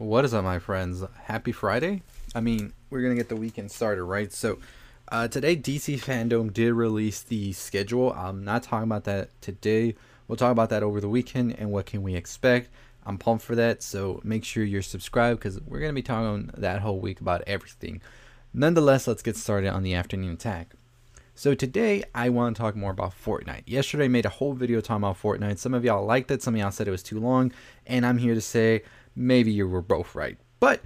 What is up, my friends? Happy Friday? I mean, we're gonna get the weekend started, right? So, uh, today DC Fandom did release the schedule. I'm not talking about that today. We'll talk about that over the weekend and what can we expect. I'm pumped for that, so make sure you're subscribed because we're gonna be talking that whole week about everything. Nonetheless, let's get started on the afternoon attack. So today I want to talk more about Fortnite. Yesterday I made a whole video talking about Fortnite. Some of y'all liked it, some of y'all said it was too long, and I'm here to say maybe you were both right. But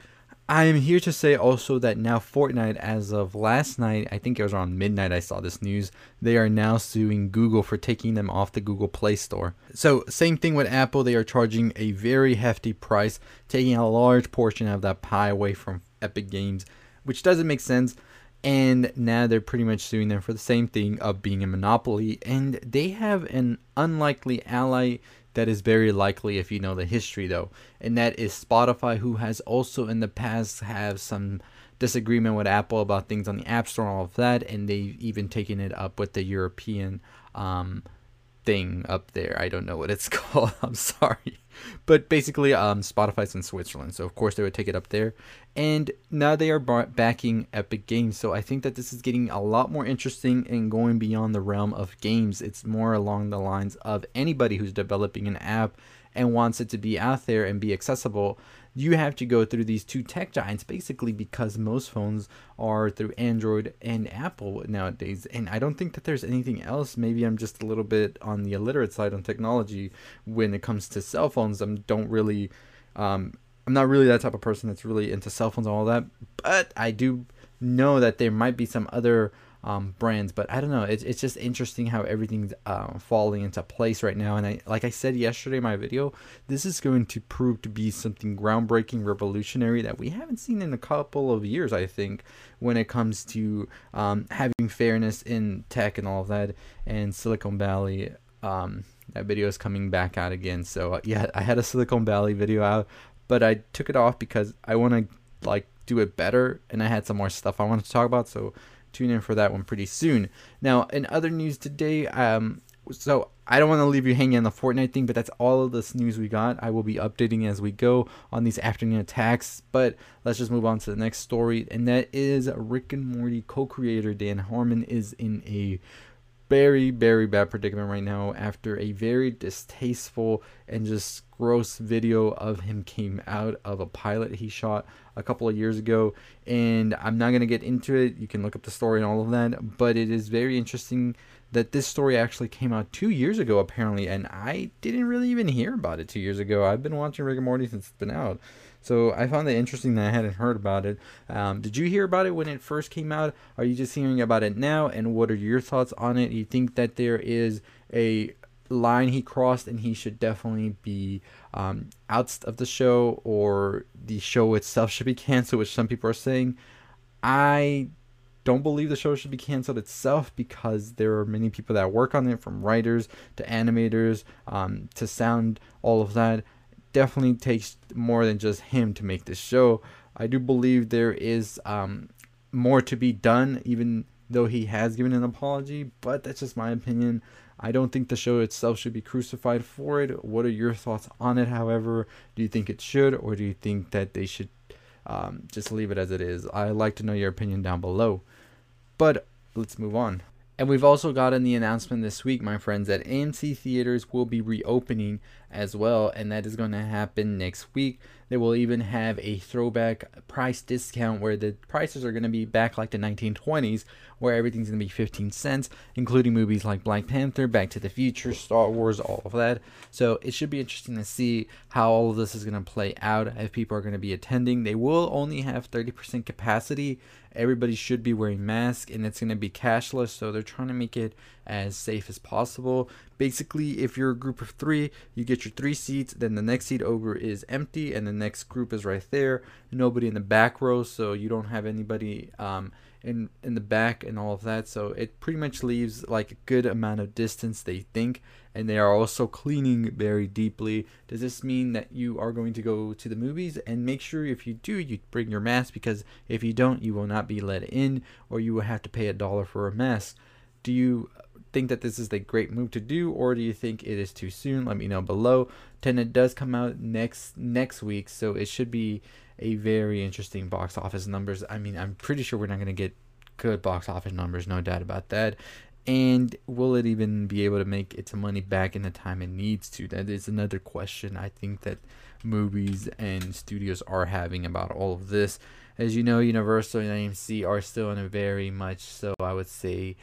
I am here to say also that now Fortnite, as of last night, I think it was around midnight, I saw this news, they are now suing Google for taking them off the Google Play Store. So, same thing with Apple, they are charging a very hefty price, taking a large portion of that pie away from Epic Games, which doesn't make sense. And now they're pretty much suing them for the same thing of being a monopoly. And they have an unlikely ally that is very likely if you know the history though and that is spotify who has also in the past have some disagreement with apple about things on the app store and all of that and they've even taken it up with the european um, thing up there. I don't know what it's called. I'm sorry. But basically, um, Spotify's in Switzerland, so of course they would take it up there. And now they are backing Epic Games, so I think that this is getting a lot more interesting and going beyond the realm of games. It's more along the lines of anybody who's developing an app and wants it to be out there and be accessible you have to go through these two tech giants basically because most phones are through Android and Apple nowadays. And I don't think that there's anything else. Maybe I'm just a little bit on the illiterate side on technology when it comes to cell phones. I don't really, um, I'm not really that type of person that's really into cell phones and all that. But I do know that there might be some other um, brands. But I don't know. It's, it's just interesting how everything's uh, falling into place right now. And I, like I said yesterday in my video, this is going to prove to be something groundbreaking, revolutionary that we haven't seen in a couple of years. I think when it comes to um, having fairness in tech and all of that, and Silicon Valley. Um, that video is coming back out again. So uh, yeah, I had a Silicon Valley video out, but I took it off because I want to like do it better, and I had some more stuff I wanted to talk about. So tune in for that one pretty soon. Now, in other news today, um, so I don't want to leave you hanging on the Fortnite thing, but that's all of this news we got. I will be updating as we go on these afternoon attacks. But let's just move on to the next story, and that is Rick and Morty co-creator Dan Harmon is in a very, very bad predicament right now after a very distasteful and just gross video of him came out of a pilot he shot a couple of years ago. And I'm not going to get into it. You can look up the story and all of that. But it is very interesting that this story actually came out two years ago, apparently. And I didn't really even hear about it two years ago. I've been watching Rick and Morty since it's been out. So I found it interesting that I hadn't heard about it. Um, did you hear about it when it first came out? Are you just hearing about it now? And what are your thoughts on it? You think that there is a line he crossed and he should definitely be um, out of the show or the show itself should be canceled, which some people are saying. I don't believe the show should be canceled itself because there are many people that work on it, from writers to animators um, to sound, all of that definitely takes more than just him to make this show. I do believe there is um, more to be done, even though he has given an apology, but that's just my opinion. I don't think the show itself should be crucified for it. What are your thoughts on it, however? Do you think it should, or do you think that they should um, just leave it as it is? I'd like to know your opinion down below. But let's move on. And we've also gotten the announcement this week, my friends, that AMC theaters will be reopening as well, and that is going to happen next week. They will even have a throwback price discount where the prices are going to be back like the 1920s, where everything's going to be 15 cents, including movies like Black Panther, Back to the Future, Star Wars, all of that. So it should be interesting to see how all of this is going to play out if people are going to be attending. They will only have 30% capacity. Everybody should be wearing masks, and it's going to be cashless, so they're trying to make it as safe as possible. Basically, if you're a group of three, you get your three seats, then the next seat over is empty, and the next group is right there. Nobody in the back row, so you don't have anybody um, in in the back and all of that. So it pretty much leaves like a good amount of distance, they think, and they are also cleaning very deeply. Does this mean that you are going to go to the movies? And make sure if you do, you bring your mask because if you don't, you will not be let in, or you will have to pay a dollar for a mask. Do you think that this is a great move to do, or do you think it is too soon? Let me know below. Tenet does come out next next week, so it should be a very interesting box office numbers. I mean, I'm pretty sure we're not going to get good box office numbers, no doubt about that. And will it even be able to make its money back in the time it needs to? That is another question I think that movies and studios are having about all of this. As you know, Universal and AMC are still in a very much so, I would say,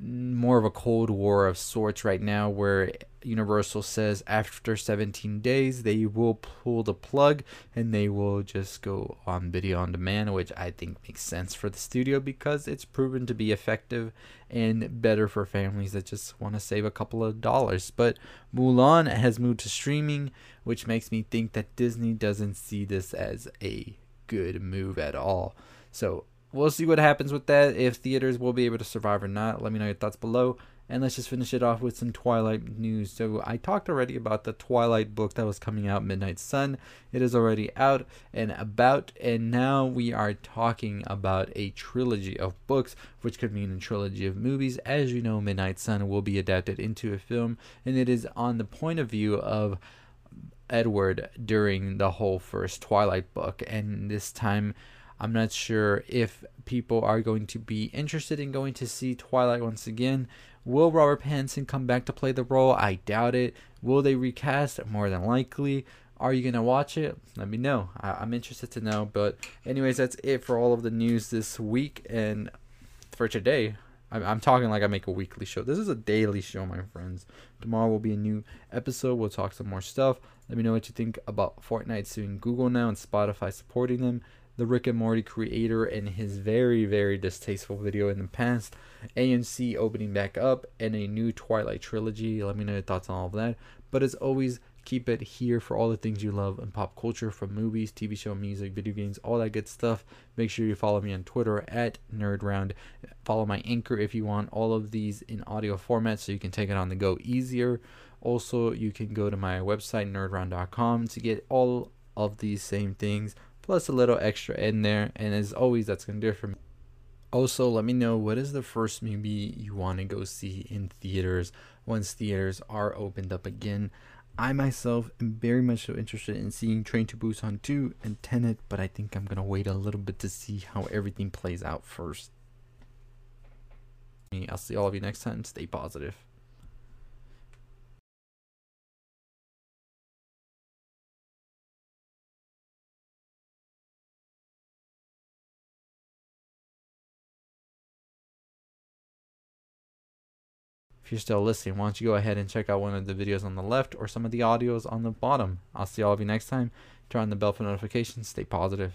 more of a cold war of sorts right now where Universal says after 17 days they will pull the plug and they will just go on video on demand, which I think makes sense for the studio because it's proven to be effective and better for families that just want to save a couple of dollars. But Mulan has moved to streaming, which makes me think that Disney doesn't see this as a good move at all. So we'll see what happens with that. If theaters will be able to survive or not. Let me know your thoughts below. And let's just finish it off with some Twilight news. So I talked already about the Twilight book that was coming out, Midnight Sun. It is already out and about, and now we are talking about a trilogy of books, which could mean a trilogy of movies. As you know, Midnight Sun will be adapted into a film, and it is on the point of view of Edward during the whole first Twilight book, and this time I'm not sure if people are going to be interested in going to see Twilight once again. Will Robert Pattinson come back to play the role? I doubt it. Will they recast? More than likely. Are you going to watch it? Let me know. I- am interested to know. But, anyways, that's it for all of the news this week and for today. I'm, I'm talking like I make a weekly show. This is a daily show, my friends. Tomorrow will be a new episode. We'll talk some more stuff. Let me know what you think about Fortnite suing Google now and Spotify supporting them the Rick and Morty creator in his very, very distasteful video in the past, AMC opening back up, and a new Twilight trilogy. Let me know your thoughts on all of that. But as always, keep it here for all the things you love in pop culture from movies, TV show, music, video games, all that good stuff. Make sure you follow me on Twitter at NerdRound. Follow my anchor if you want all of these in audio format so you can take it on the go easier. Also, you can go to my website, nerdround.com, to get all of these same things plus a little extra in there. And as always, that's going to do it for me. Also, let me know what is the first movie you want to go see in theaters once theaters are opened up again. I myself am very much so interested in seeing Train to Busan 2 and Tenet, but I think I'm going to wait a little bit to see how everything plays out first. I'll see all of you next time. Stay positive. If you're still listening, why don't you go ahead and check out one of the videos on the left or some of the audios on the bottom. I'll see all of you next time. Turn on the bell for notifications. Stay positive.